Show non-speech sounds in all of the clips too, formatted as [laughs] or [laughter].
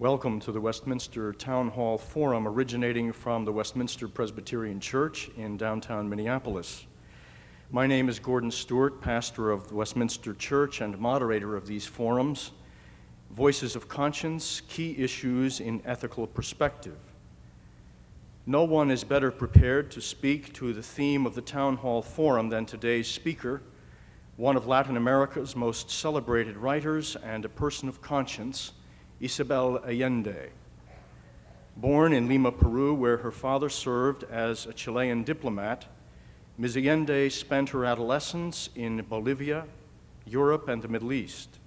Welcome to the Westminster Town Hall Forum originating from the Westminster Presbyterian Church in downtown Minneapolis. My name is Gordon Stewart, pastor of the Westminster Church and moderator of these forums. Voices of Conscience Key Issues in Ethical Perspective. No one is better prepared to speak to the theme of the Town Hall Forum than today's speaker, one of Latin America's most celebrated writers and a person of conscience. Isabel Allende. Born in Lima, Peru, where her father served as a Chilean diplomat, Ms. Allende spent her adolescence in Bolivia, Europe, and the Middle East.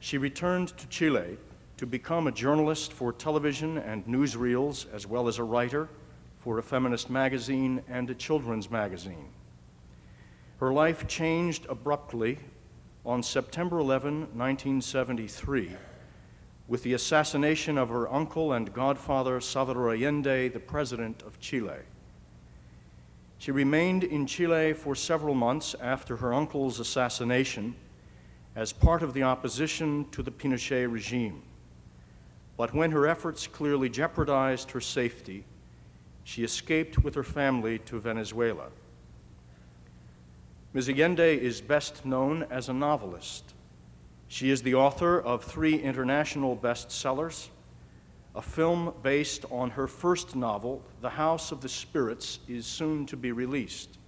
She returned to Chile to become a journalist for television and newsreels, as well as a writer for a feminist magazine and a children's magazine. Her life changed abruptly on September 11, 1973 with the assassination of her uncle and godfather, Salvador Allende, the president of Chile. She remained in Chile for several months after her uncle's assassination as part of the opposition to the Pinochet regime. But when her efforts clearly jeopardized her safety, she escaped with her family to Venezuela. Ms. Allende is best known as a novelist she is the author of three international bestsellers. A film based on her first novel, The House of the Spirits, is soon to be released.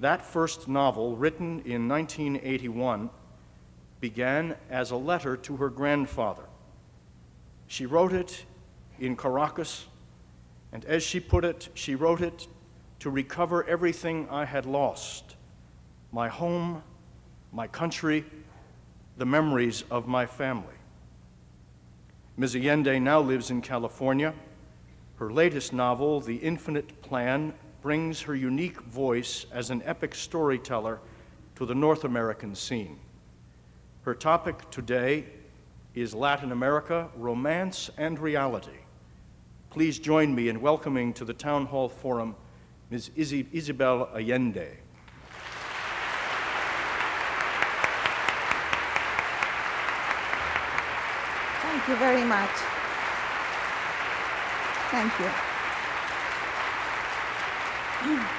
That first novel, written in 1981, began as a letter to her grandfather. She wrote it in Caracas, and as she put it, she wrote it to recover everything I had lost my home, my country, the memories of my family. Ms. Allende now lives in California. Her latest novel, The Infinite Plan, brings her unique voice as an epic storyteller to the North American scene. Her topic today is Latin America, Romance and Reality. Please join me in welcoming to the Town Hall Forum Ms. Isabel Allende. You very much. Thank you. [clears throat]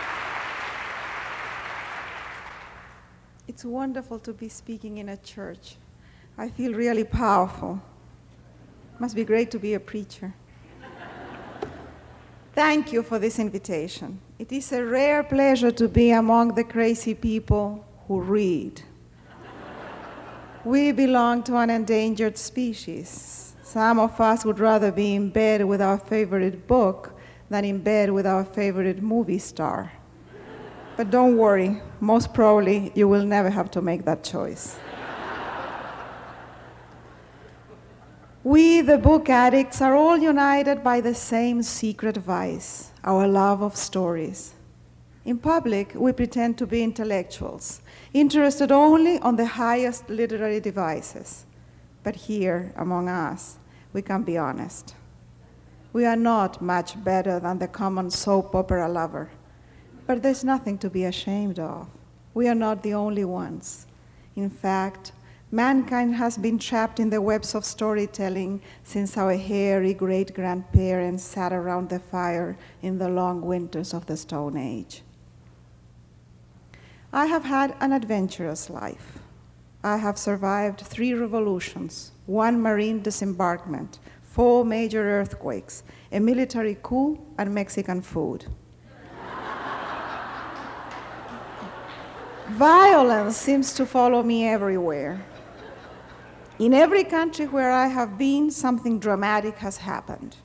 It's wonderful to be speaking in a church. I feel really powerful. Must be great to be a preacher. Thank you for this invitation. It is a rare pleasure to be among the crazy people who read. We belong to an endangered species. Some of us would rather be in bed with our favorite book than in bed with our favorite movie star. But don't worry, most probably you will never have to make that choice. we, the book addicts, are all united by the same secret vice our love of stories. In public, we pretend to be intellectuals interested only on the highest literary devices. But here, among us, we can be honest. We are not much better than the common soap opera lover, but there's nothing to be ashamed of. We are not the only ones. In fact, mankind has been trapped in the webs of storytelling since our hairy great grandparents sat around the fire in the long winters of the Stone Age. I have had an adventurous life. I have survived three revolutions, one marine disembarkment, four major earthquakes, a military coup, and Mexican food. [laughs] Violence seems to follow me everywhere. In every country where I have been, something dramatic has happened.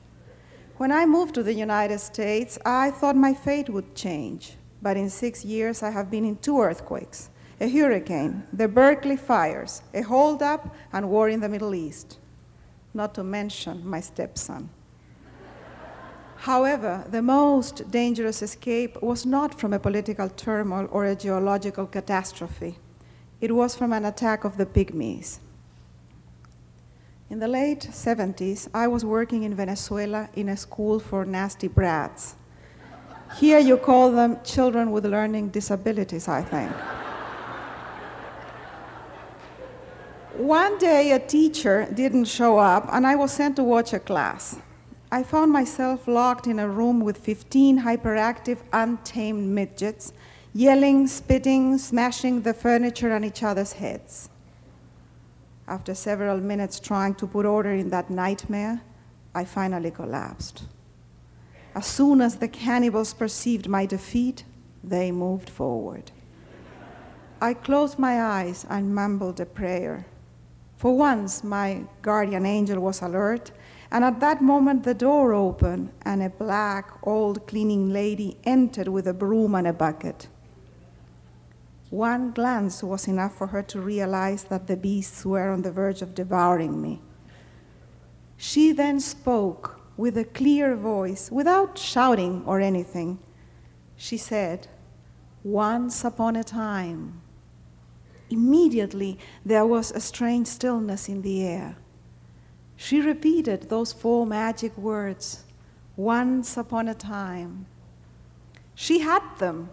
When I moved to the United States, I thought my fate would change but in six years I have been in two earthquakes, a hurricane, the Berkeley fires, a holdup, and war in the Middle East, not to mention my stepson. However, the most dangerous escape was not from a political turmoil or a geological catastrophe. It was from an attack of the pygmies. In the late 70s, I was working in Venezuela in a school for nasty brats. Here you call them children with learning disabilities, I think. One day, a teacher didn't show up, and I was sent to watch a class. I found myself locked in a room with 15 hyperactive, untamed midgets, yelling, spitting, smashing the furniture on each other's heads. After several minutes trying to put order in that nightmare, I finally collapsed. As soon as the cannibals perceived my defeat, they moved forward. I closed my eyes and mumbled a prayer. For once, my guardian angel was alert, and at that moment the door opened, and a black, old cleaning lady entered with a broom and a bucket. One glance was enough for her to realize that the beasts were on the verge of devouring me. She then spoke with a clear voice, without shouting or anything. She said, Once upon a time. Immediately, there was a strange stillness in the air. She repeated those four magic words once upon a time. She had them.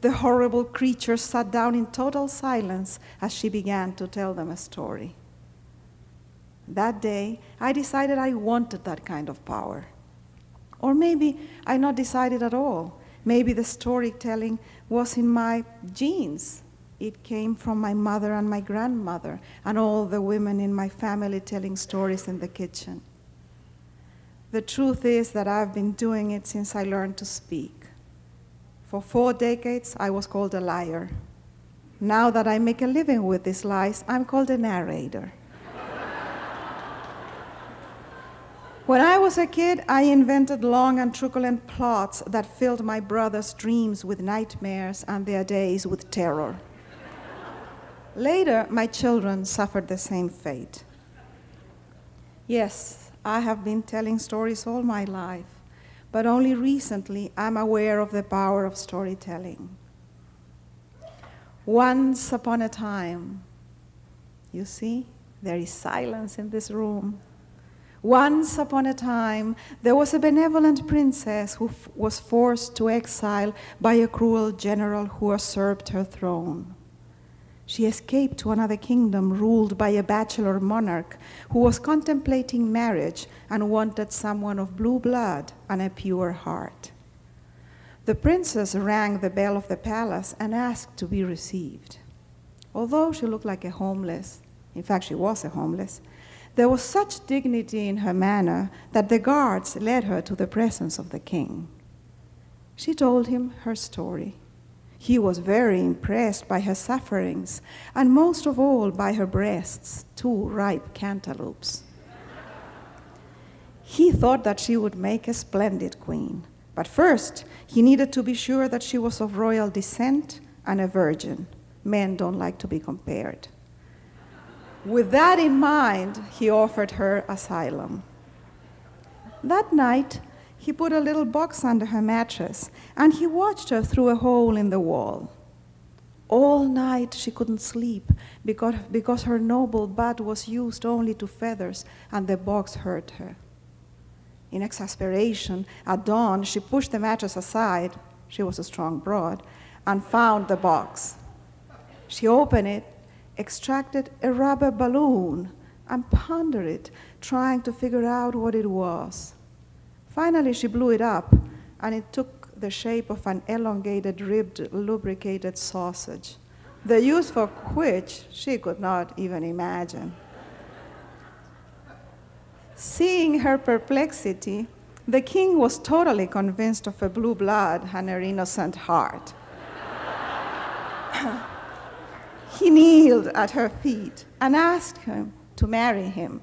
The horrible creature sat down in total silence as she began to tell them a story. That day, I decided I wanted that kind of power. Or maybe I not decided at all. Maybe the storytelling was in my genes. It came from my mother and my grandmother and all the women in my family telling stories in the kitchen. The truth is that I've been doing it since I learned to speak. For four decades, I was called a liar. Now that I make a living with these lies, I'm called a narrator. When I was a kid, I invented long and truculent plots that filled my brother's dreams with nightmares and their days with terror. Later, my children suffered the same fate. Yes, I have been telling stories all my life, but only recently I'm aware of the power of storytelling. Once upon a time, you see, there is silence in this room. Once upon a time, there was a benevolent princess who f- was forced to exile by a cruel general who usurped her throne. She escaped to another kingdom ruled by a bachelor monarch who was contemplating marriage and wanted someone of blue blood and a pure heart. The princess rang the bell of the palace and asked to be received. Although she looked like a homeless, in fact, she was a homeless, there was such dignity in her manner that the guards led her to the presence of the king. She told him her story. He was very impressed by her sufferings, and most of all by her breasts, two ripe cantaloupes. He thought that she would make a splendid queen, but first he needed to be sure that she was of royal descent and a virgin. Men don't like to be compared. With that in mind, he offered her asylum. That night, he put a little box under her mattress and he watched her through a hole in the wall. All night she couldn't sleep because, because her noble bud was used only to feathers and the box hurt her. In exasperation, at dawn, she pushed the mattress aside, she was a strong broad, and found the box. She opened it, extracted a rubber balloon, and pondered it, trying to figure out what it was. Finally, she blew it up, and it took the shape of an elongated, ribbed, lubricated sausage, the use for which she could not even imagine. Seeing her perplexity, the king was totally convinced of her blue blood and her innocent heart. [laughs] he kneeled at her feet and asked her to marry him.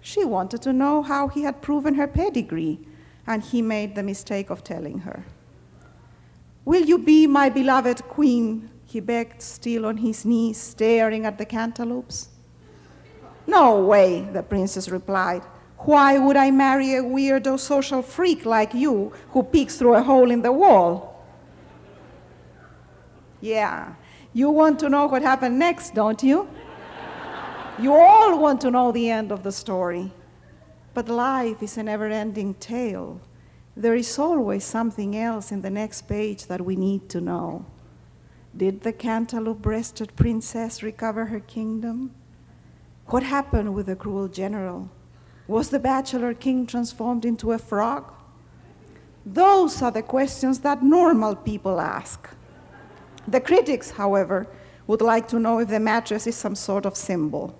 She wanted to know how he had proven her pedigree, and he made the mistake of telling her. Will you be my beloved queen? He begged, still on his knees, staring at the cantaloupes. No way, the princess replied. Why would I marry a weirdo social freak like you who peeks through a hole in the wall? Yeah, you want to know what happened next, don't you? You all want to know the end of the story. But life is a never ending tale. There is always something else in the next page that we need to know. Did the cantaloupe breasted princess recover her kingdom? What happened with the cruel general? Was the bachelor king transformed into a frog? Those are the questions that normal people ask. The critics, however, would like to know if the mattress is some sort of symbol.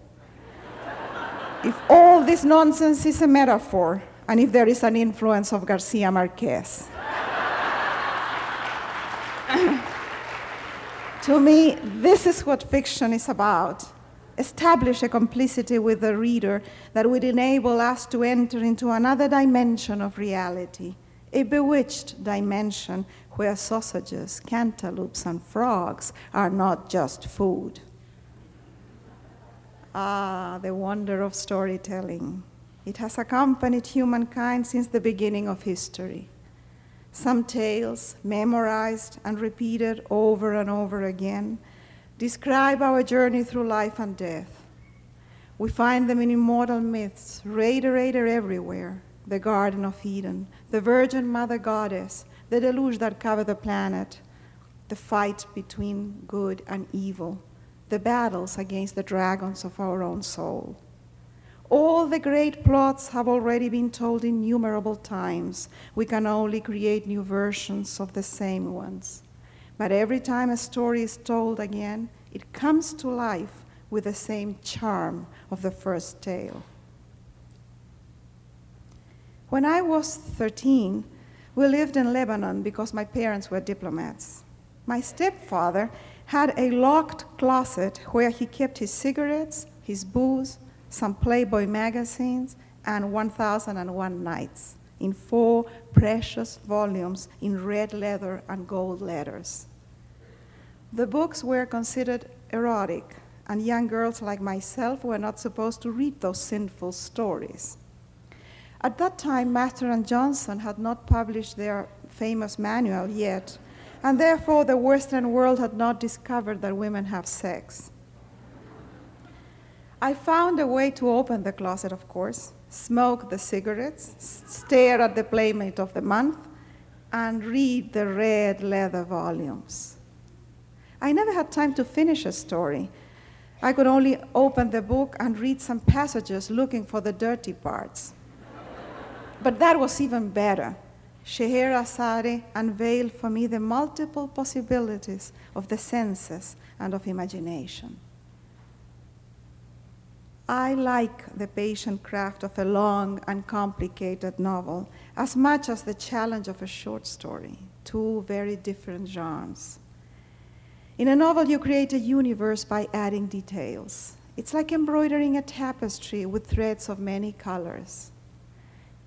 if all this nonsense is a metaphor, and if there is an influence of Garcia Marquez. [laughs] to me, this is what fiction is about establish a complicity with the reader that would enable us to enter into another dimension of reality, a bewitched dimension where sausages, cantaloupes, and frogs are not just food. Ah, the wonder of storytelling. It has accompanied humankind since the beginning of history. Some tales, memorized and repeated over and over again, describe our journey through life and death. We find them in immortal myths, reiterated everywhere the Garden of Eden, the Virgin Mother Goddess, the deluge that covered the planet, the fight between good and evil, the battles against the dragons of our own soul. All the great plots have already been told innumerable times. We can only create new versions of the same ones. But every time a story is told again, it comes to life with the same charm of the first tale. When I was 13, we lived in Lebanon because my parents were diplomats. My stepfather had a locked closet where he kept his cigarettes, his booze, some Playboy magazines, and 1001 Nights in four precious volumes in red leather and gold letters. The books were considered erotic, and young girls like myself were not supposed to read those sinful stories. At that time, Masters and Johnson had not published their famous manual yet, and therefore the Western world had not discovered that women have sex. I found a way to open the closet, of course, smoke the cigarettes, stare at the playmate of the month, and read the red leather volumes. I never had time to finish a story. I could only open the book and read some passages looking for the dirty parts. But that was even better. Scheherazade unveiled for me the multiple possibilities of the senses and of imagination. I like the patient craft of a long and complicated novel as much as the challenge of a short story, two very different genres. In a novel, you create a universe by adding details. It's like embroidering a tapestry with threads of many colors.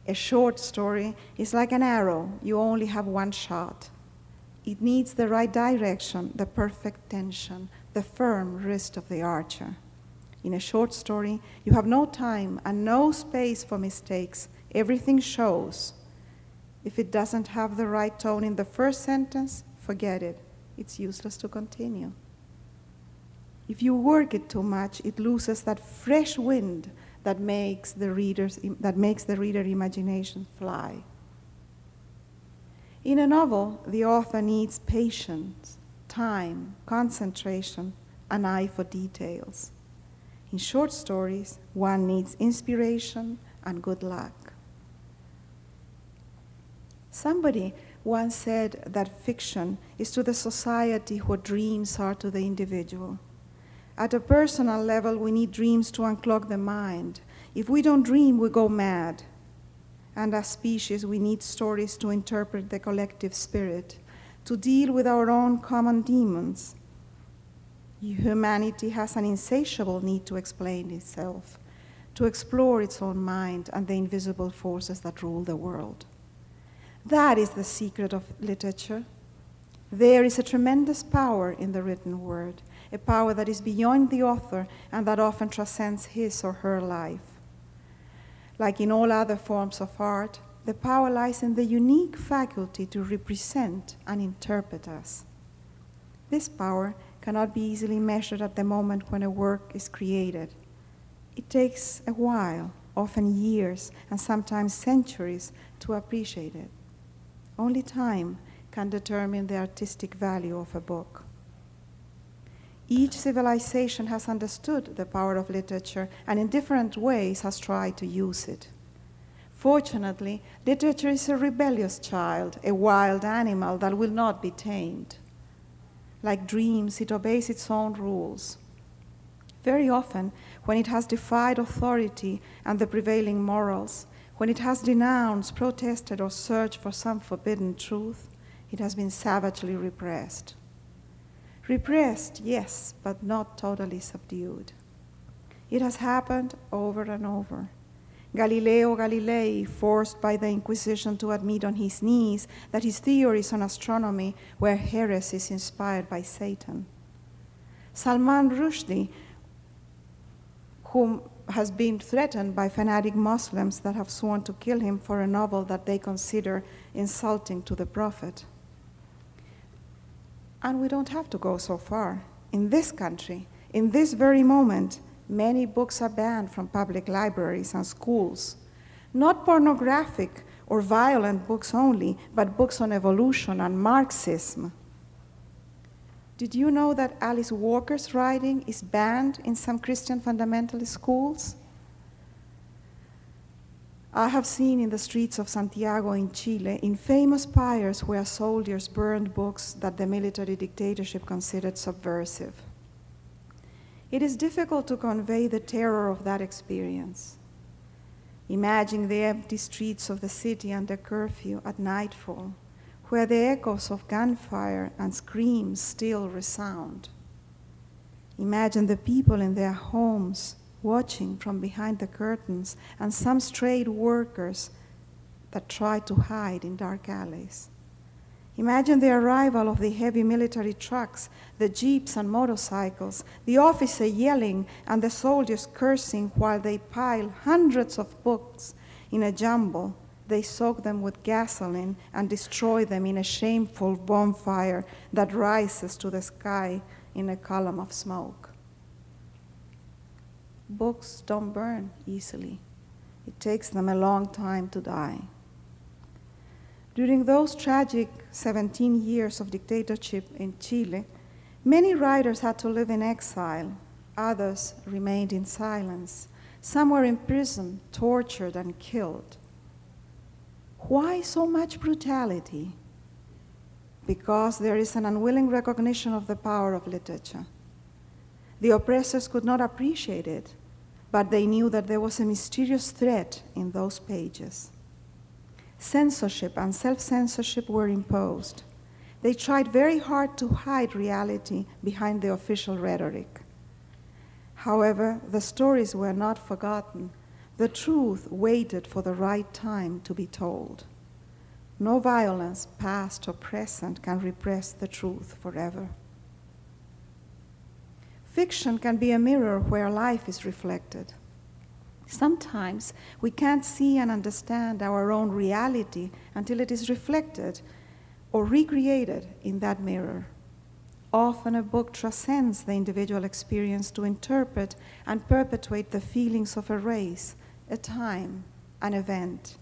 A short story is like an arrow, you only have one shot. It needs the right direction, the perfect tension, the firm wrist of the archer. In a short story, you have no time and no space for mistakes. Everything shows. If it doesn't have the right tone in the first sentence, forget it it's useless to continue. If you work it too much, it loses that fresh wind that makes the, reader's, that makes the reader imagination fly. In a novel, the author needs patience, time, concentration, an eye for details. In short stories, one needs inspiration and good luck. Somebody once said that fiction is to the society what dreams are to the individual. At a personal level, we need dreams to unclog the mind. If we don't dream, we go mad. And as species, we need stories to interpret the collective spirit, to deal with our own common demons. Humanity has an insatiable need to explain itself, to explore its own mind and the invisible forces that rule the world. That is the secret of literature. There is a tremendous power in the written word, a power that is beyond the author and that often transcends his or her life. Like in all other forms of art, the power lies in the unique faculty to represent and interpret us. This power cannot be easily measured at the moment when a work is created. It takes a while, often years, and sometimes centuries, to appreciate it. Only time can determine the artistic value of a book. Each civilization has understood the power of literature and in different ways has tried to use it. Fortunately, literature is a rebellious child, a wild animal that will not be tamed. Like dreams, it obeys its own rules. Very often, when it has defied authority and the prevailing morals, when it has denounced, protested, or searched for some forbidden truth, it has been savagely repressed. Repressed, yes, but not totally subdued. It has happened over and over. Galileo Galilei, forced by the Inquisition to admit on his knees that his theories on astronomy were heresies inspired by Satan. Salman Rushdie, whom has been threatened by fanatic Muslims that have sworn to kill him for a novel that they consider insulting to the Prophet. And we don't have to go so far. In this country, in this very moment, Many books are banned from public libraries and schools. Not pornographic or violent books only, but books on evolution and Marxism. Did you know that Alice Walker's writing is banned in some Christian fundamentalist schools? I have seen in the streets of Santiago in Chile in famous pyres where soldiers burned books that the military dictatorship considered subversive. It is difficult to convey the terror of that experience. Imagine the empty streets of the city under curfew at nightfall, where the echoes of gunfire and screams still resound. Imagine the people in their homes watching from behind the curtains and some strayed workers that try to hide in dark alleys. Imagine the arrival of the heavy military trucks, the jeeps and motorcycles, the officer yelling and the soldiers cursing while they pile hundreds of books in a jumble. They soak them with gasoline and destroy them in a shameful bonfire that rises to the sky in a column of smoke. Books don't burn easily. It takes them a long time to die. During those tragic 17 years of dictatorship in Chile, many writers had to live in exile. Others remained in silence. Some were imprisoned, tortured, and killed. Why so much brutality? Because there is an unwilling recognition of the power of literature. The oppressors could not appreciate it, but they knew that there was a mysterious threat in those pages censorship and self censorship were imposed. They tried very hard to hide reality behind the official rhetoric. However, the stories were not forgotten. The truth waited for the right time to be told. No violence, past or present, can repress the truth forever. Fiction can be a mirror where life is reflected. Sometimes we can't see and understand our own reality until it is reflected or recreated in that mirror. Often a book transcends the individual experience to interpret and perpetuate the feelings of a race, a time, an event.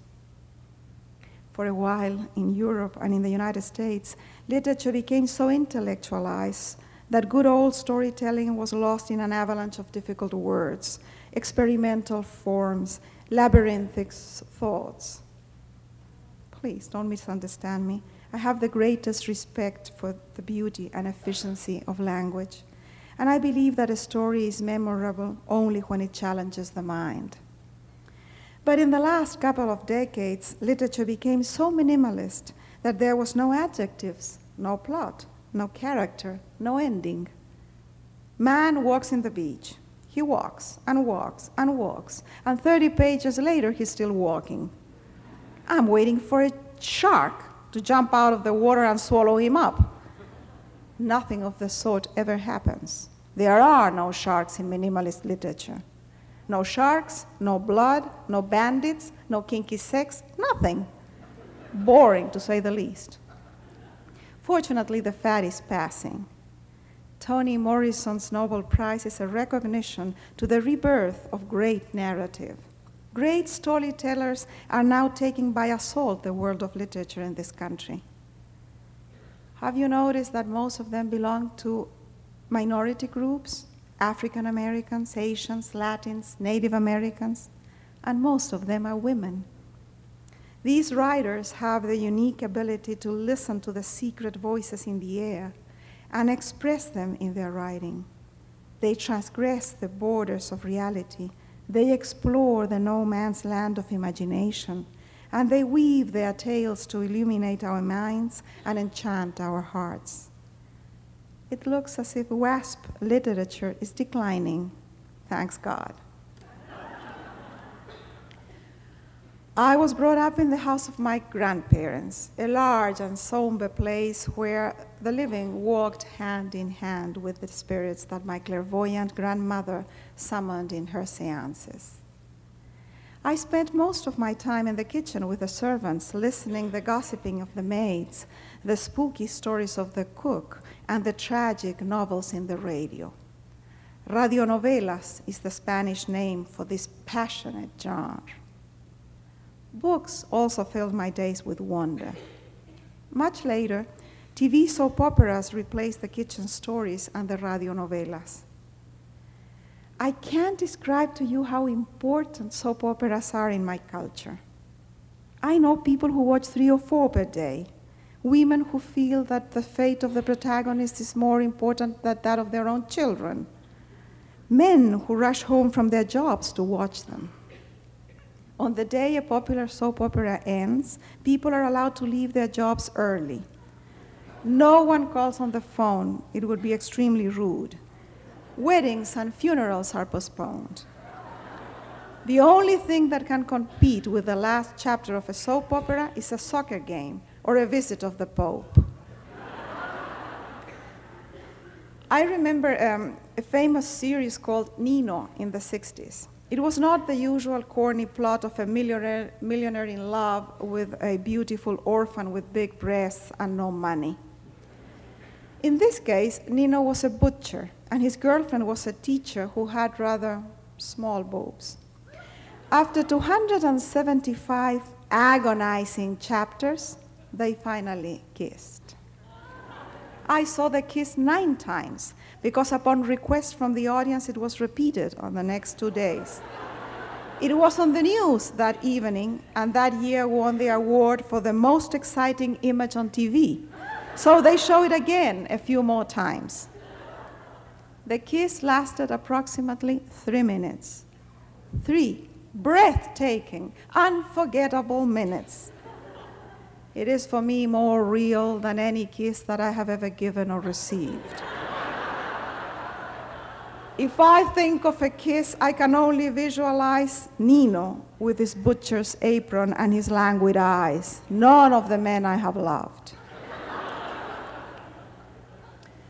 For a while in Europe and in the United States, literature became so intellectualized that good old storytelling was lost in an avalanche of difficult words experimental forms, labyrinthic thoughts. Please don't misunderstand me. I have the greatest respect for the beauty and efficiency of language. And I believe that a story is memorable only when it challenges the mind. But in the last couple of decades, literature became so minimalist that there was no adjectives, no plot, no character, no ending. Man walks in the beach. He walks and walks and walks, and 30 pages later, he's still walking. I'm waiting for a shark to jump out of the water and swallow him up. Nothing of the sort ever happens. There are no sharks in minimalist literature. No sharks, no blood, no bandits, no kinky sex, nothing. Boring, to say the least. Fortunately, the fad is passing. Toni Morrison's Nobel Prize is a recognition to the rebirth of great narrative. Great storytellers are now taking by assault the world of literature in this country. Have you noticed that most of them belong to minority groups, African Americans, Asians, Latins, Native Americans, and most of them are women. These writers have the unique ability to listen to the secret voices in the air and express them in their writing. They transgress the borders of reality. They explore the no man's land of imagination, and they weave their tales to illuminate our minds and enchant our hearts. It looks as if WASP literature is declining. Thanks God. I was brought up in the house of my grandparents, a large and somber place where the living walked hand in hand with the spirits that my clairvoyant grandmother summoned in her seances. I spent most of my time in the kitchen with the servants, listening to the gossiping of the maids, the spooky stories of the cook, and the tragic novels in the radio. Radionovelas is the Spanish name for this passionate genre. Books also filled my days with wonder. Much later, TV soap operas replaced the kitchen stories and the radionovelas. I can't describe to you how important soap operas are in my culture. I know people who watch three or four per day, women who feel that the fate of the protagonist is more important than that of their own children, men who rush home from their jobs to watch them. On the day a popular soap opera ends, people are allowed to leave their jobs early. No one calls on the phone, it would be extremely rude. Weddings and funerals are postponed. The only thing that can compete with the last chapter of a soap opera is a soccer game or a visit of the Pope. I remember um, a famous series called Nino in the 60s. It was not the usual corny plot of a millionaire, millionaire in love with a beautiful orphan with big breasts and no money. In this case, Nino was a butcher, and his girlfriend was a teacher who had rather small boobs. After 275 agonizing chapters, they finally kissed. I saw the kiss nine times because, upon request from the audience, it was repeated on the next two days. It was on the news that evening, and that year won the award for the most exciting image on TV. So they show it again a few more times. The kiss lasted approximately three minutes. Three breathtaking, unforgettable minutes. It is for me more real than any kiss that I have ever given or received. If I think of a kiss, I can only visualize Nino with his butcher's apron and his languid eyes. None of the men I have loved.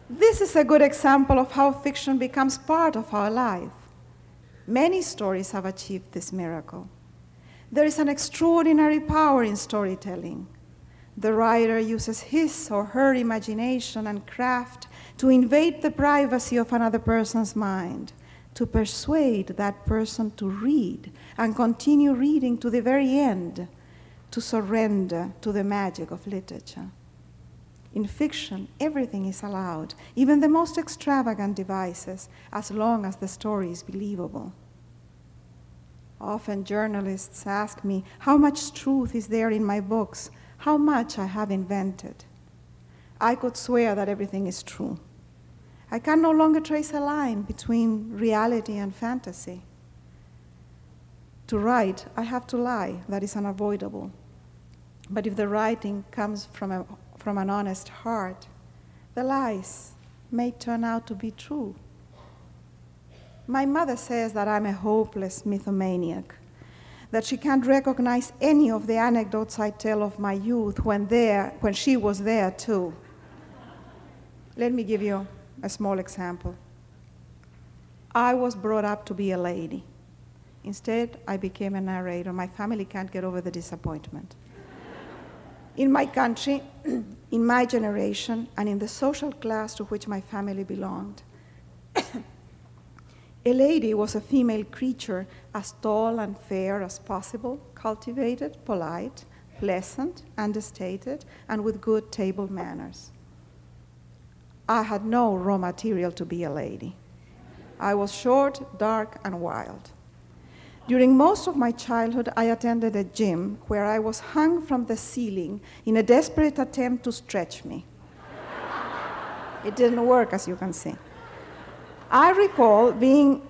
this is a good example of how fiction becomes part of our life. Many stories have achieved this miracle. There is an extraordinary power in storytelling. The writer uses his or her imagination and craft to invade the privacy of another person's mind, to persuade that person to read and continue reading to the very end, to surrender to the magic of literature. In fiction, everything is allowed, even the most extravagant devices, as long as the story is believable. Often journalists ask me how much truth is there in my books how much I have invented. I could swear that everything is true. I can no longer trace a line between reality and fantasy. To write, I have to lie, that is unavoidable. But if the writing comes from, a, from an honest heart, the lies may turn out to be true. My mother says that I'm a hopeless mythomaniac that she can't recognize any of the anecdotes I tell of my youth when, there, when she was there too. Let me give you a small example. I was brought up to be a lady. Instead, I became a narrator. My family can't get over the disappointment. In my country, [clears throat] in my generation, and in the social class to which my family belonged, [coughs] a lady was a female creature as tall and fair as possible, cultivated, polite, pleasant, understated, and with good table manners. I had no raw material to be a lady. I was short, dark, and wild. During most of my childhood, I attended a gym where I was hung from the ceiling in a desperate attempt to stretch me. it didn't work, as you can see. I recall being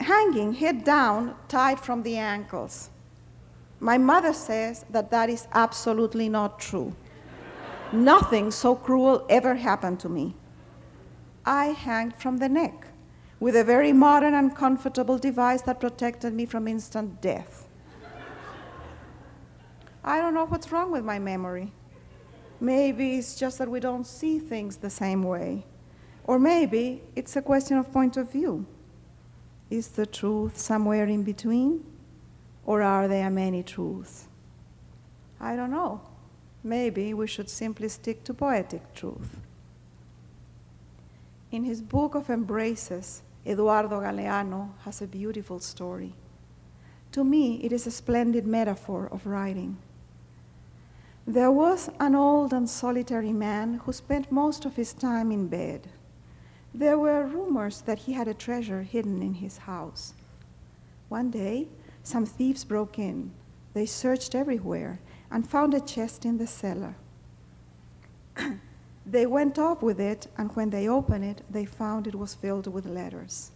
hanging head down, tied from the ankles. My mother says that that is absolutely not true. Nothing so cruel ever happened to me. I hanged from the neck with a very modern and comfortable device that protected me from instant death. I don't know what's wrong with my memory. Maybe it's just that we don't see things the same way. Or maybe it's a question of point of view. Is the truth somewhere in between? Or are there many truths? I don't know. Maybe we should simply stick to poetic truth. In his book of embraces, Eduardo Galeano has a beautiful story. To me, it is a splendid metaphor of writing. There was an old and solitary man who spent most of his time in bed. There were rumors that he had a treasure hidden in his house. One day, some thieves broke in. They searched everywhere and found a chest in the cellar. [clears throat] they went off with it, and when they opened it, they found it was filled with letters.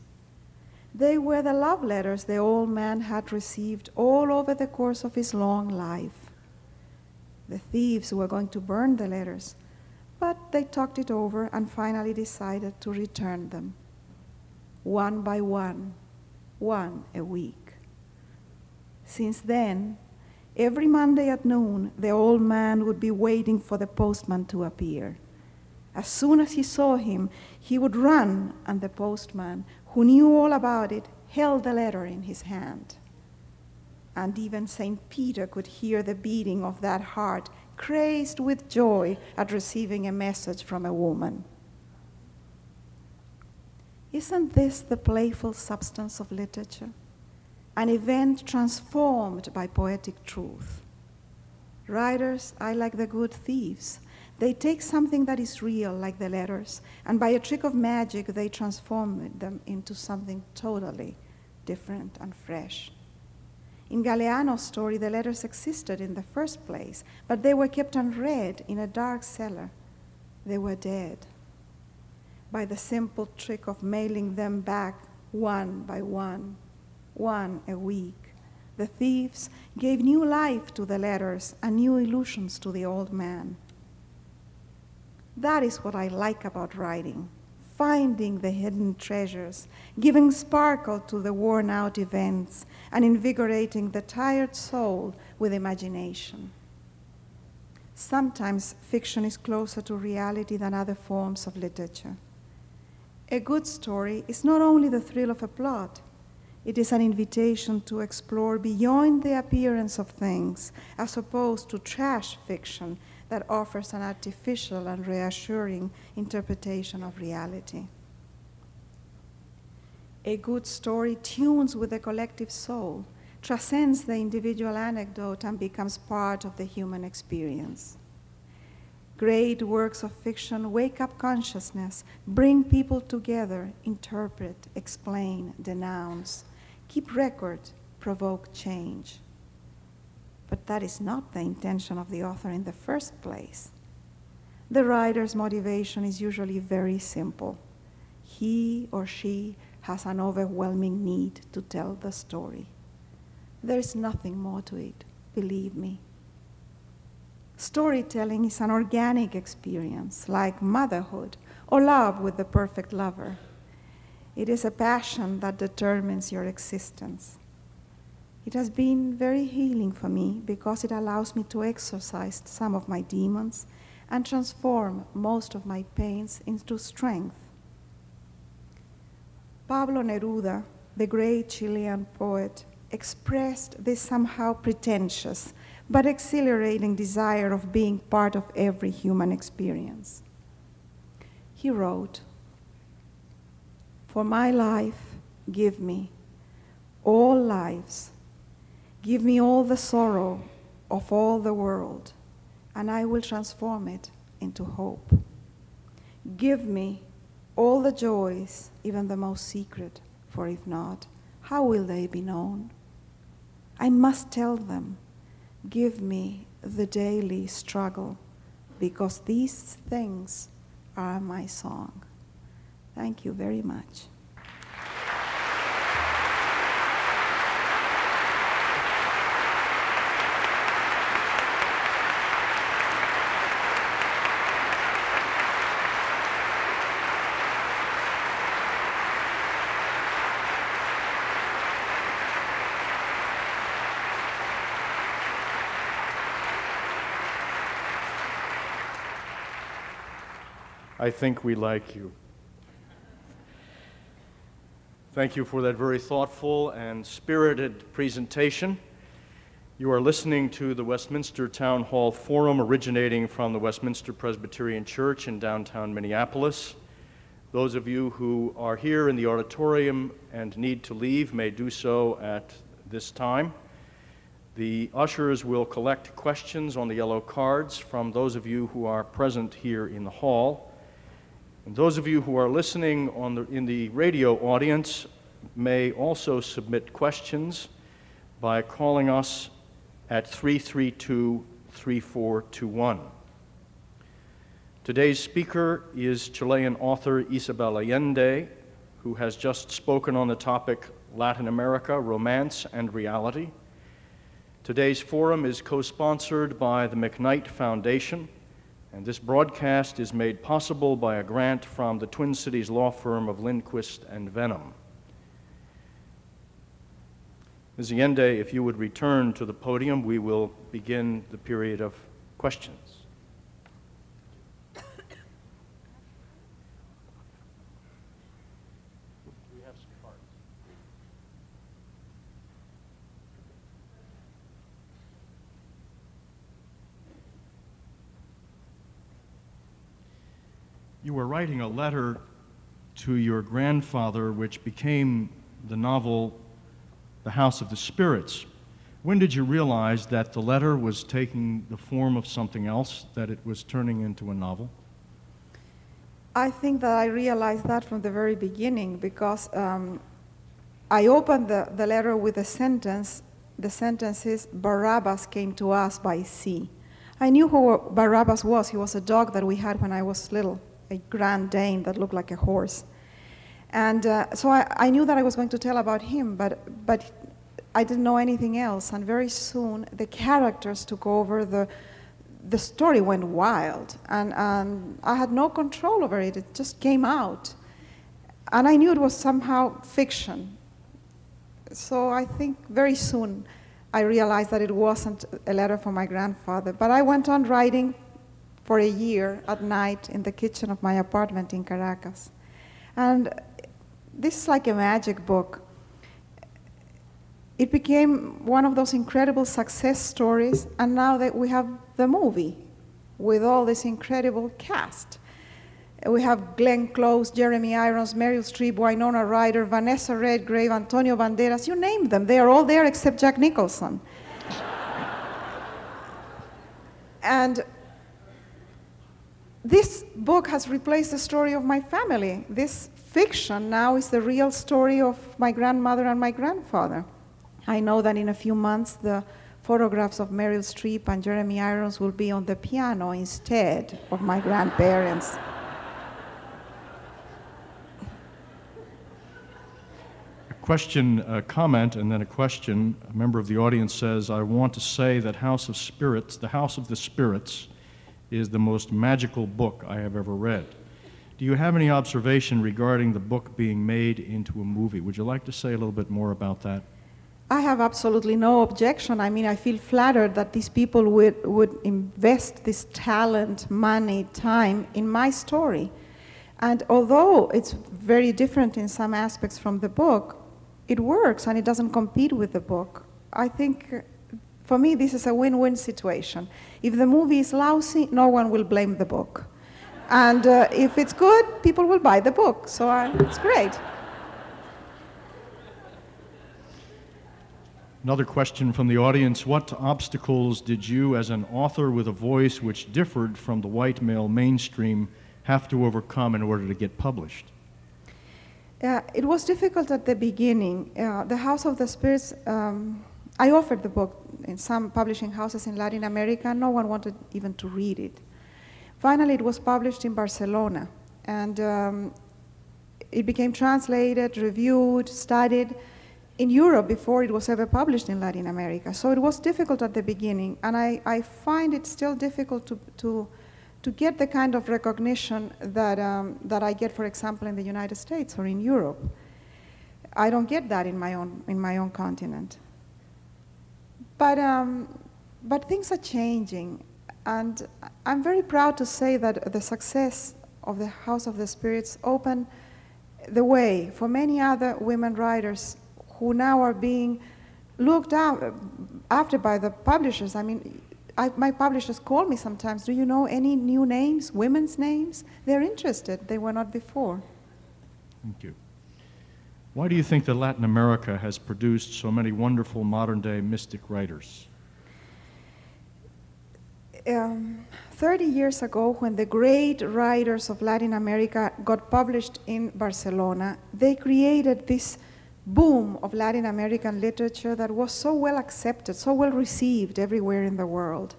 They were the love letters the old man had received all over the course of his long life. The thieves were going to burn the letters, but they talked it over and finally decided to return them, one by one, one a week. Since then, Every Monday at noon, the old man would be waiting for the postman to appear. As soon as he saw him, he would run, and the postman, who knew all about it, held the letter in his hand. And even St. Peter could hear the beating of that heart, crazed with joy at receiving a message from a woman. Isn't this the playful substance of literature? An event transformed by poetic truth. Writers are like the good thieves. They take something that is real, like the letters, and by a trick of magic, they transform them into something totally different and fresh. In Galeano's story, the letters existed in the first place, but they were kept unread in a dark cellar. They were dead. By the simple trick of mailing them back one by one, one a week. The thieves gave new life to the letters and new illusions to the old man. That is what I like about writing finding the hidden treasures, giving sparkle to the worn out events, and invigorating the tired soul with imagination. Sometimes fiction is closer to reality than other forms of literature. A good story is not only the thrill of a plot, it is an invitation to explore beyond the appearance of things, as opposed to trash fiction that offers an artificial and reassuring interpretation of reality. A good story tunes with the collective soul, transcends the individual anecdote, and becomes part of the human experience. Great works of fiction wake up consciousness, bring people together, interpret, explain, denounce keep record, provoke change. But that is not the intention of the author in the first place. The writer's motivation is usually very simple. He or she has an overwhelming need to tell the story. There is nothing more to it, believe me. Storytelling is an organic experience, like motherhood or love with the perfect lover. It is a passion that determines your existence. It has been very healing for me because it allows me to exorcise some of my demons and transform most of my pains into strength. Pablo Neruda, the great Chilean poet, expressed this somehow pretentious but exhilarating desire of being part of every human experience. He wrote, for my life, give me all lives. Give me all the sorrow of all the world, and I will transform it into hope. Give me all the joys, even the most secret, for if not, how will they be known? I must tell them, give me the daily struggle, because these things are my song. Thank you very much. I think we like you. Thank you for that very thoughtful and spirited presentation. You are listening to the Westminster Town Hall Forum originating from the Westminster Presbyterian Church in downtown Minneapolis. Those of you who are here in the auditorium and need to leave may do so at this time. The ushers will collect questions on the yellow cards from those of you who are present here in the hall. And those of you who are listening the, in the radio audience may also submit questions by calling us at 332 3421. Today's speaker is Chilean author Isabel Allende, who has just spoken on the topic Latin America, Romance and Reality. Today's forum is co sponsored by the McKnight Foundation and this broadcast is made possible by a grant from the Twin Cities law firm of Lindquist and Vennum. Ms. Allende, if you would return to the podium, we will begin the period of questions. You were writing a letter to your grandfather, which became the novel The House of the Spirits. When did you realize that the letter was taking the form of something else, that it was turning into a novel? I think that I realized that from the very beginning because um, I opened the, the letter with a sentence. The sentence is Barabbas came to us by sea. I knew who Barabbas was. He was a dog that we had when I was little a Grand Dane that looked like a horse. And uh, so I, I, knew that I was going to tell about him, but, but I didn't know anything else. And very soon, the characters took over, the, the story went wild. And, and I had no control over it, it just came out. And I knew it was somehow fiction. So I think very soon I realized that it wasn't a letter from my grandfather. But I went on writing for a year at night in the kitchen of my apartment in Caracas. And this is like a magic book. It became one of those incredible success stories, and now that we have the movie with all this incredible cast. We have Glenn Close, Jeremy Irons, Meryl Streep, Winona Ryder, Vanessa Redgrave, Antonio Banderas, you name them. They are all there except Jack Nicholson. [laughs] and this book has replaced the story of my family. This fiction now is the real story of my grandmother and my grandfather. I know that in a few months the photographs of Meryl Streep and Jeremy Irons will be on the piano instead of my grandparents. A question, a comment, and then a question. A member of the audience says, I want to say that House of Spirits, the House of the Spirits, is the most magical book I have ever read. Do you have any observation regarding the book being made into a movie? Would you like to say a little bit more about that? I have absolutely no objection. I mean, I feel flattered that these people would, would invest this talent, money, time in my story. And although it's very different in some aspects from the book, it works and it doesn't compete with the book. I think for me, this is a win win situation. If the movie is lousy, no one will blame the book. And uh, if it's good, people will buy the book. So uh, it's great. Another question from the audience What obstacles did you, as an author with a voice which differed from the white male mainstream, have to overcome in order to get published? Uh, it was difficult at the beginning. Uh, the House of the Spirits, um, I offered the book in some publishing houses in Latin America. No one wanted even to read it. Finally, it was published in Barcelona, and um, it became translated, reviewed, studied in Europe before it was ever published in Latin America. So it was difficult at the beginning, and I, I find it still difficult to, to, to get the kind of recognition that, um, that I get, for example, in the United States or in Europe. I don't get that in my own, in my own continent. But, um, but things are changing, and I'm very proud to say that the success of the House of the Spirits opened the way for many other women writers who now are being looked after by the publishers. I mean, I, my publishers call me sometimes, do you know any new names, women's names? They're interested. They were not before. Thank you. Why do you think that Latin America has produced so many wonderful modern day mystic writers? Um, 30 years ago, when the great writers of Latin America got published in Barcelona, they created this boom of Latin American literature that was so well accepted, so well received everywhere in the world.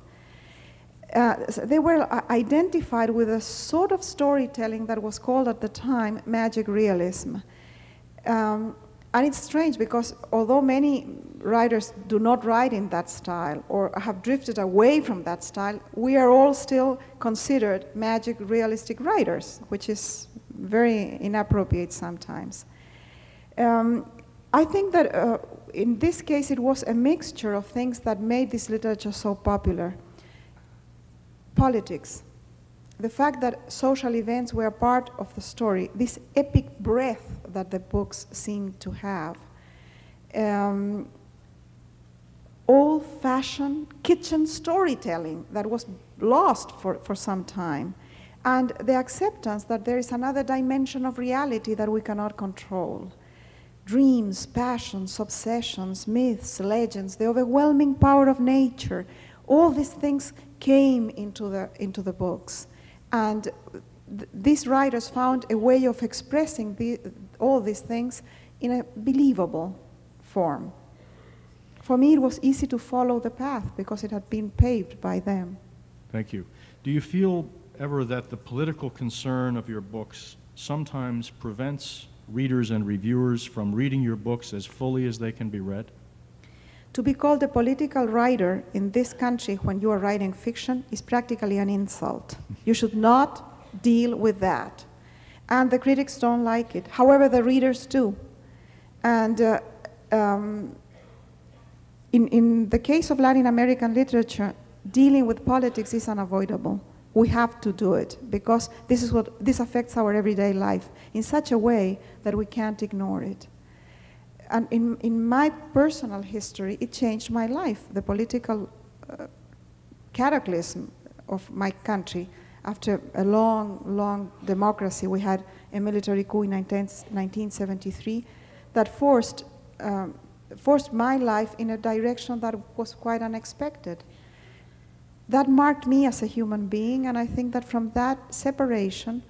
Uh, they were uh, identified with a sort of storytelling that was called at the time magic realism. Um, and it's strange because although many writers do not write in that style or have drifted away from that style, we are all still considered magic realistic writers, which is very inappropriate sometimes. Um, I think that uh, in this case it was a mixture of things that made this literature so popular. Politics, the fact that social events were part of the story, this epic breadth that the books seemed to have. Um, old fashioned kitchen storytelling that was lost for, for some time. And the acceptance that there is another dimension of reality that we cannot control. Dreams, passions, obsessions, myths, legends, the overwhelming power of nature, all these things came into the, into the books. And th- these writers found a way of expressing the, all these things in a believable form. For me, it was easy to follow the path because it had been paved by them. Thank you. Do you feel ever that the political concern of your books sometimes prevents readers and reviewers from reading your books as fully as they can be read? To be called a political writer in this country when you are writing fiction is practically an insult. You should not deal with that. And the critics don't like it. However, the readers do. And uh, um, in, in the case of Latin American literature, dealing with politics is unavoidable. We have to do it because this, is what, this affects our everyday life in such a way that we can't ignore it. And in, in my personal history, it changed my life. The political uh, cataclysm of my country, after a long, long democracy, we had a military coup in 19, 1973 that forced, um, forced my life in a direction that was quite unexpected that marked me as a human being, and I think that from that separation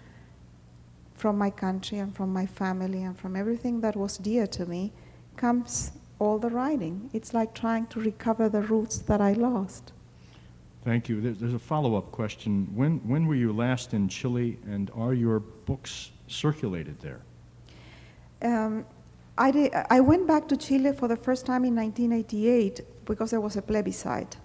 from my country and from my family and from everything that was dear to me comes all the writing. It's like trying to recover the roots that I lost. Thank you. There's, a follow up question. When, when were you last in Chile, and are your books circulated there? Um, I, did, I went back to Chile for the first time in 1988 because there was a plebiscite.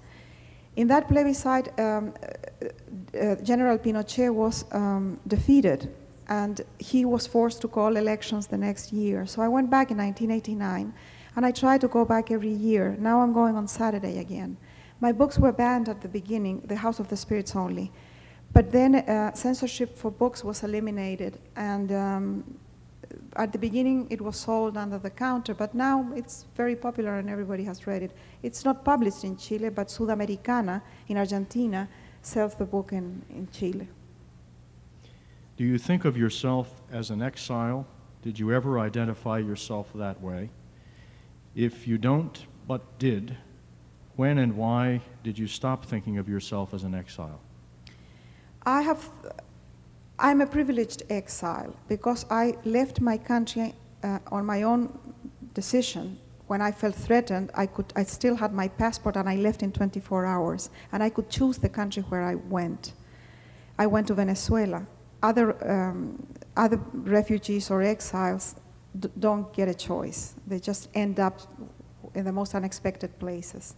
In that plebiscite, um, uh, uh, General Pinochet was um, defeated and he was forced to call elections the next year. So I went back in 1989 and I tried to go back every year. Now I'm going on Saturday again. My books were banned at the beginning, the House of the Spirits only. But then uh, censorship for books was eliminated, and um, at the beginning it was sold under the counter, but now it's very popular and everybody has read it. It's not published in Chile, but Sudamericana in Argentina sells the book in, in Chile. Do you think of yourself as an exile? Did you ever identify yourself that way? If you don't, but did, when and why did you stop thinking of yourself as an exile? I have I'm a privileged exile because I left my country uh, on my own decision. When I felt threatened, I, could, I still had my passport and I left in 24 hours. And I could choose the country where I went. I went to Venezuela. Other, um, other refugees or exiles d- don't get a choice, they just end up in the most unexpected places.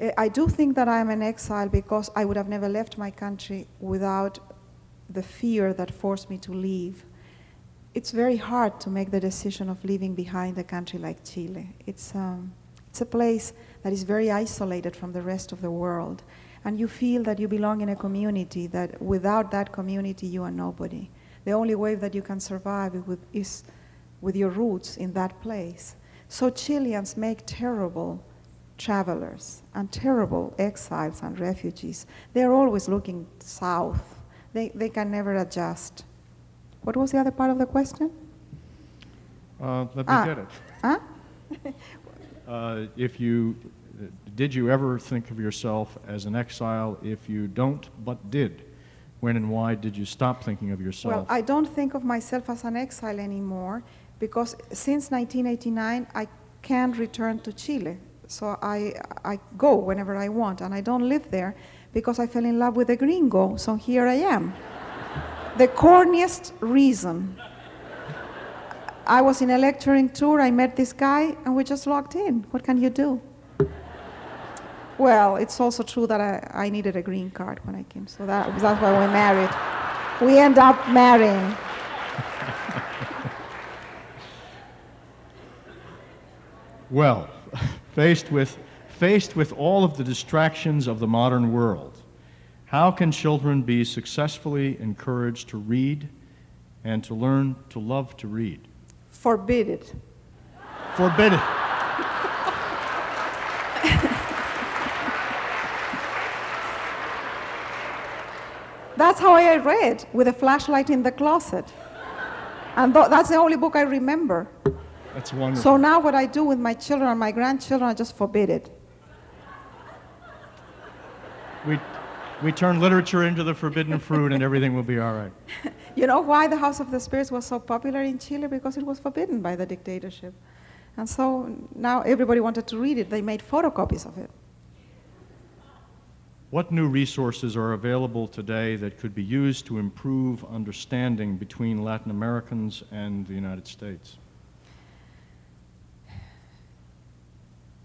Uh, I do think that I am an exile because I would have never left my country without the fear that forced me to leave. It's very hard to make the decision of leaving behind a country like Chile. It's, um, it's a place that is very isolated from the rest of the world. And you feel that you belong in a community, that without that community, you are nobody. The only way that you can survive is with, is with your roots in that place. So Chileans make terrible travelers and terrible exiles and refugees. They're always looking south. They, they can never adjust. What was the other part of the question? Uh, let me Ah. get it. Huh? Uh, if you, did you ever think of yourself as an exile? If you don't, but did, when and why did you stop thinking of yourself? Well. I don't think of myself as an exile anymore because since 1989 I can't return to Chile. So I, I go whenever I want and I don't live there because I fell in love with a gringo. So here I am. [laughs] the corniest reason. I was in a lecturing tour, I met this guy, and we just locked in. What can you do? Well, it's also true that I, I needed a green card when I came, so that, that's why we married. We end up marrying. [laughs] Well, faced with, faced with all of the distractions of the modern world, how can children be successfully encouraged to read and to learn to love to read? Forbid it. Forbidden. That's how I read, with a flashlight in the closet. And tho- that's the only book I remember. That's wonderful. So now what I do with my children and my grandchildren, I just forbid it. we, we turn literature into the forbidden fruit and everything will be all right. [laughs] You know why the House of the Spirits was so popular in Chile? Because it was forbidden by the dictatorship. And so now everybody wanted to read it. They made photocopies of it. What new resources are available today that could be used to improve understanding between Latin Americans and the United States?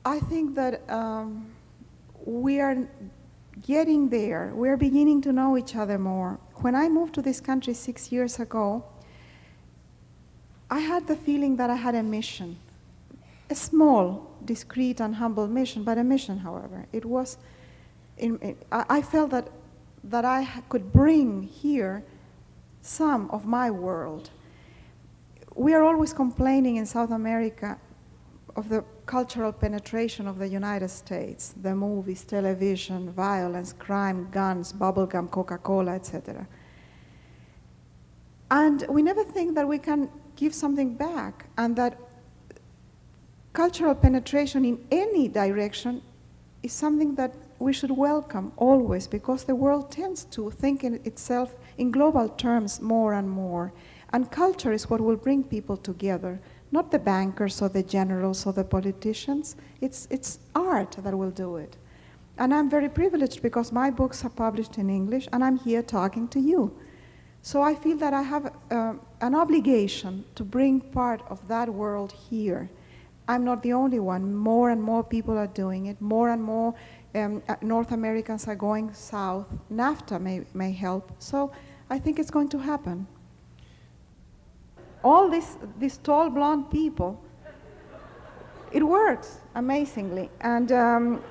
I think that um, we are getting there. We're beginning to know each other more. When I moved to this country six years ago, I had the feeling that I had a mission. A small, discreet, and humble mission, but a mission, however. It was, in, in- I felt that, that I could bring here some of my world. We are always complaining in South America of the cultural penetration of the United States, the movies, television, violence, crime, guns, bubblegum, Coca-Cola, etc. And we never think that we can give something back and that cultural penetration in any direction is something that we should welcome always because the world tends to think in itself in global terms more and more. And culture is what will bring people together, not the bankers or the generals or the politicians. It's, it's art that will do it. And I'm very privileged because my books are published in English and I'm here talking to you. So I feel that I have uh, an obligation to bring part of that world here. I'm not the only one. More and more people are doing it. More and more um, uh, North Americans are going south. NAFTA may, may help. So I think it's going to happen. All these, these tall blonde people, it works amazingly. And um,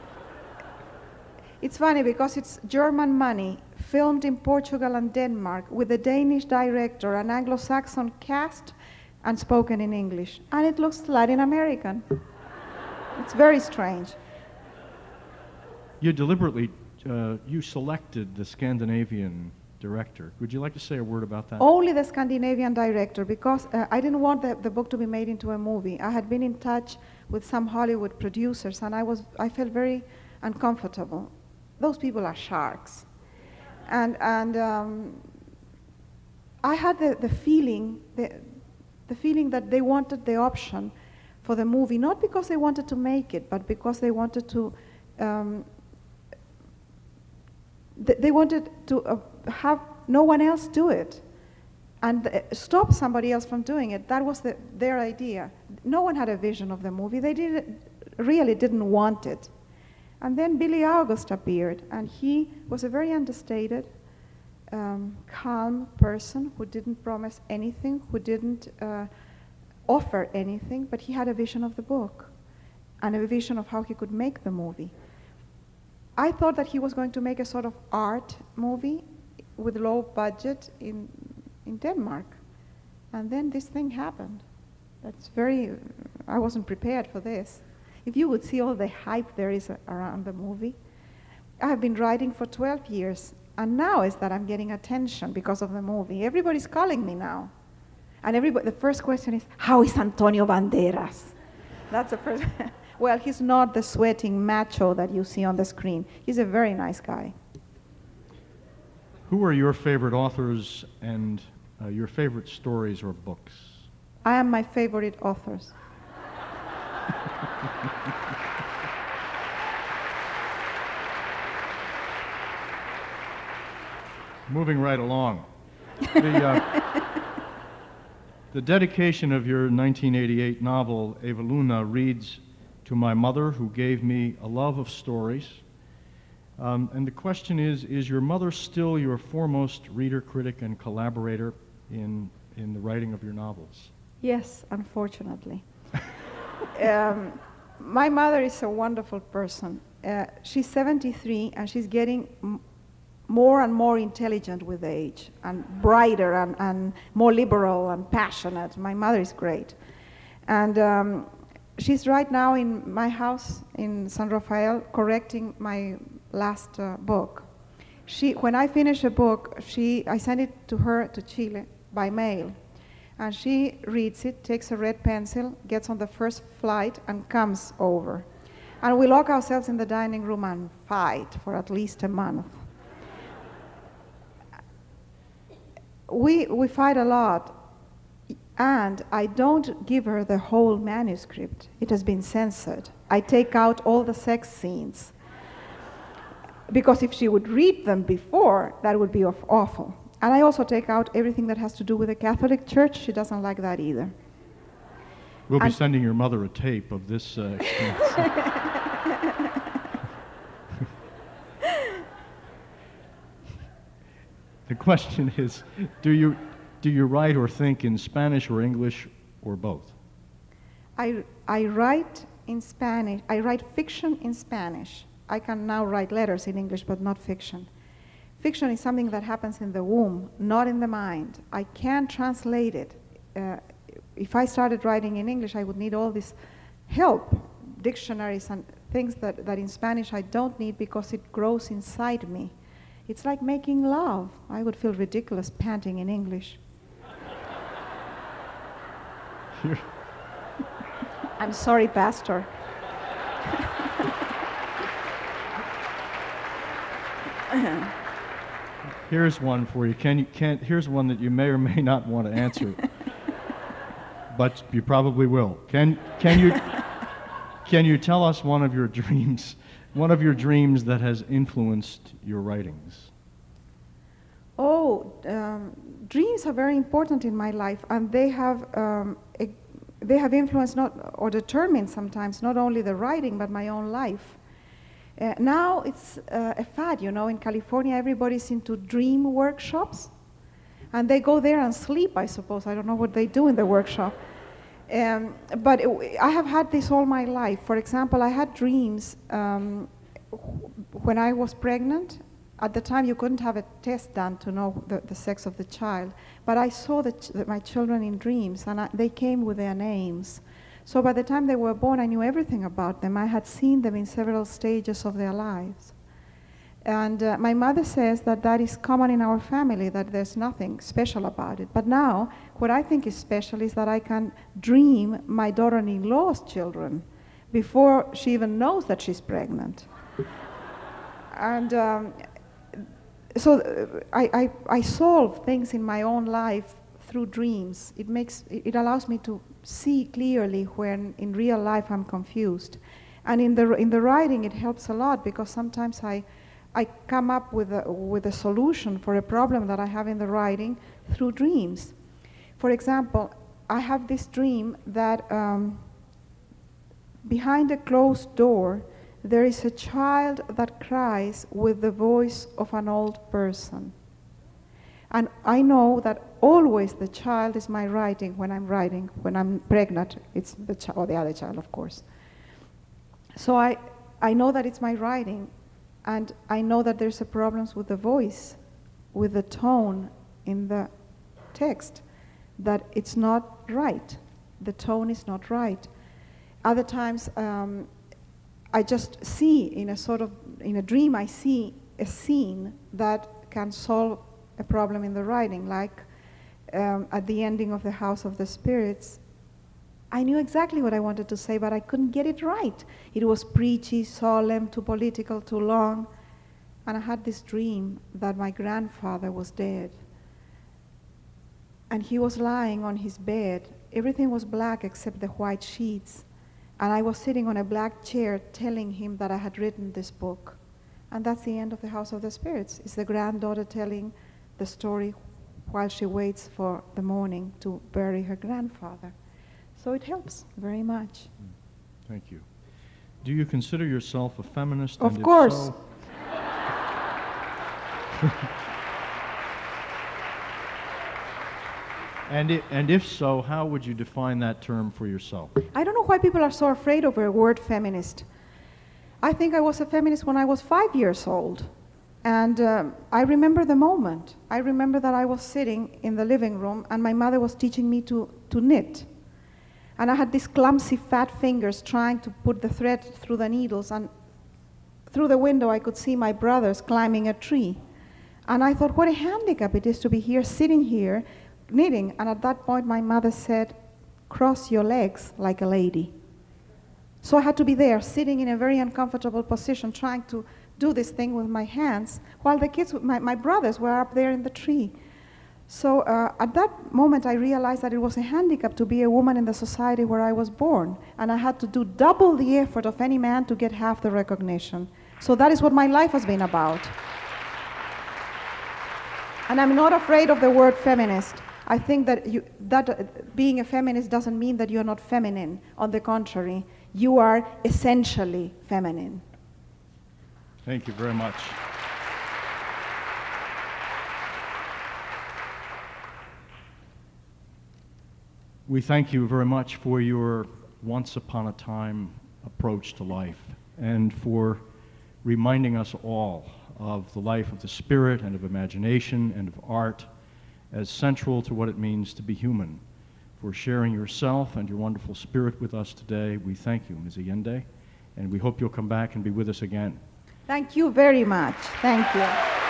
it's funny because it's German money, filmed in Portugal and Denmark, with a Danish director, an Anglo Saxon cast, and spoken in English. And it looks Latin American. It's very strange. You deliberately, uh, you selected the Scandinavian director. Would you like to say a word about that? Only the Scandinavian director, because uh, I didn't want the, the book to be made into a movie. I had been in touch with some Hollywood producers, and I, was, I felt very uncomfortable. Those people are sharks. And, and um, I had the, the feeling, the, the feeling that they wanted the option for the movie, not because they wanted to make it, but because they wanted to, um, th- they wanted to uh, have no one else do it and stop somebody else from doing it. That was the, their idea. No one had a vision of the movie. They didn't, really didn't want it. And then Bille August appeared, and he was a very understated, um, calm person who didn't promise anything, who didn't uh, offer anything, but he had a vision of the book and a vision of how he could make the movie. I thought that he was going to make a sort of art movie with low budget in, in Denmark. And then this thing happened. That's very, I wasn't prepared for this. If you would see all the hype there is around the movie. I have been writing for 12 years, and now is that I'm getting attention because of the movie. Everybody's calling me now. And everybody, the first question is, how is Antonio Banderas? That's the first. [laughs] well, he's not the sweating macho that you see on the screen. He's a very nice guy. Who are your favorite authors and uh, your favorite stories or books? I am my favorite authors. [laughs] Moving right along. The, uh, [laughs] the dedication of your 1988 novel, Eva Luna, reads To my mother, who gave me a love of stories. Um, and the question is Is your mother still your foremost reader, critic, and collaborator in, in the writing of your novels? Yes, unfortunately. [laughs] um, my mother is a wonderful person. Uh, she's 73 and she's getting m- more and more intelligent with age and brighter and, and more liberal and passionate. My mother is great. And um, she's right now in my house in San Rafael correcting my last uh, book. She, when I finish a book, she, I send it to her to Chile by mail. And she reads it, takes a red pencil, gets on the first flight, and comes over. And we lock ourselves in the dining room and fight for at least a month. We, we fight a lot, and I don't give her the whole manuscript. It has been censored. I take out all the sex scenes. Because if she would read them before, that would be awful. And I also take out everything that has to do with the Catholic Church. She doesn't like that either. We'll be sending your mother a tape of this uh, [laughs] [laughs] the question is do you, do you write or think in Spanish or English or both? I, I write in Spanish. I write fiction in Spanish. I can now write letters in English, but not fiction. Fiction is something that happens in the womb, not in the mind. I can't translate it. Uh, if I started writing in English, I would need all this help, dictionaries and things that, that in Spanish I don't need because it grows inside me. It's like making love. I would feel ridiculous panting in English. [laughs] I'm sorry, Pastor. [laughs] Here's one for you. Can you can here's one that you may or may not want to answer. [laughs] but you probably will. Can can you can you tell us one of your dreams, one of your dreams that has influenced your writings? Oh, um, dreams are very important in my life, and they have um, a, they have influenced not or determined sometimes not only the writing but my own life. Uh, now it's uh, a fad, you know. In California, everybody's into dream workshops, and they go there and sleep. I suppose I don't know what they do in the workshop. Um, but it, I have had this all my life. For example, I had dreams um, when I was pregnant. At the time, you couldn't have a test done to know the, the sex of the child. But I saw the ch- my children in dreams, and I, they came with their names. So by the time they were born, I knew everything about them. I had seen them in several stages of their lives. And uh, my mother says that that is common in our family, that there's nothing special about it. But now, what I think is special is that I can dream my daughter in law's children before she even knows that she's pregnant. [laughs] and um, so uh, I, I, I solve things in my own life through dreams. It makes it allows me to see clearly when in real life I'm confused. And in the in the writing it helps a lot because sometimes I I come up with a, with a solution for a problem that I have in the writing through dreams. For example, I have this dream that um, behind a closed door there is a child that cries with the voice of an old person. And I know that always the child is my writing when I'm writing. When I'm pregnant, it's the child, or the other child, of course. So I, I know that it's my writing, and I know that there's a problems with the voice, with the tone in the text, that it's not right. The tone is not right. Other times, um, I just see in a sort of in a dream I see a scene that can solve a problem in the writing, like um, at the ending of the House of the Spirits. I knew exactly what I wanted to say, but I couldn't get it right. It was preachy, solemn, too political, too long. And I had this dream that my grandfather was dead. And he was lying on his bed. Everything was black except the white sheets. And I was sitting on a black chair telling him that I had written this book. And that's the end of the House of the Spirits. It's the granddaughter telling the story while she waits for the morning to bury her grandfather. So it helps very much. Mm. Thank you. Do you consider yourself a feminist? Of course. [laughs] and, i and if so, how would you define that term for yourself? I don't know why people are so afraid of the word feminist. I think I was a feminist when I was five years old. And um, I remember the moment. I remember that I was sitting in the living room and my mother was teaching me to, to knit. And I had these clumsy fat fingers trying to put the thread through the needles. And through the window, I could see my brothers climbing a tree. And I thought, what a handicap it is to be here, sitting here, knitting. And at that point, my mother said, cross your legs like a lady. So I had to be there, sitting in a very uncomfortable position, trying to do this thing with my hands, while the kids, my, my brothers, were up there in the tree. So uh, at that moment, I realized that it was a handicap to be a woman in the society where I was born, and I had to do double the effort of any man to get half the recognition. So that is what my life has been about. And I'm not afraid of the word feminist. I think that, you, that uh, being a feminist doesn't mean that you're not feminine. On the contrary, you are essentially feminine. Thank you very much. We thank you very much for your once upon a time approach to life and for reminding us all of the life of the spirit and of imagination and of art as central to what it means to be human. For sharing yourself and your wonderful spirit with us today, we thank you, Ms. Allende, and we hope you'll come back and be with us again. Thank you very much. Thank you.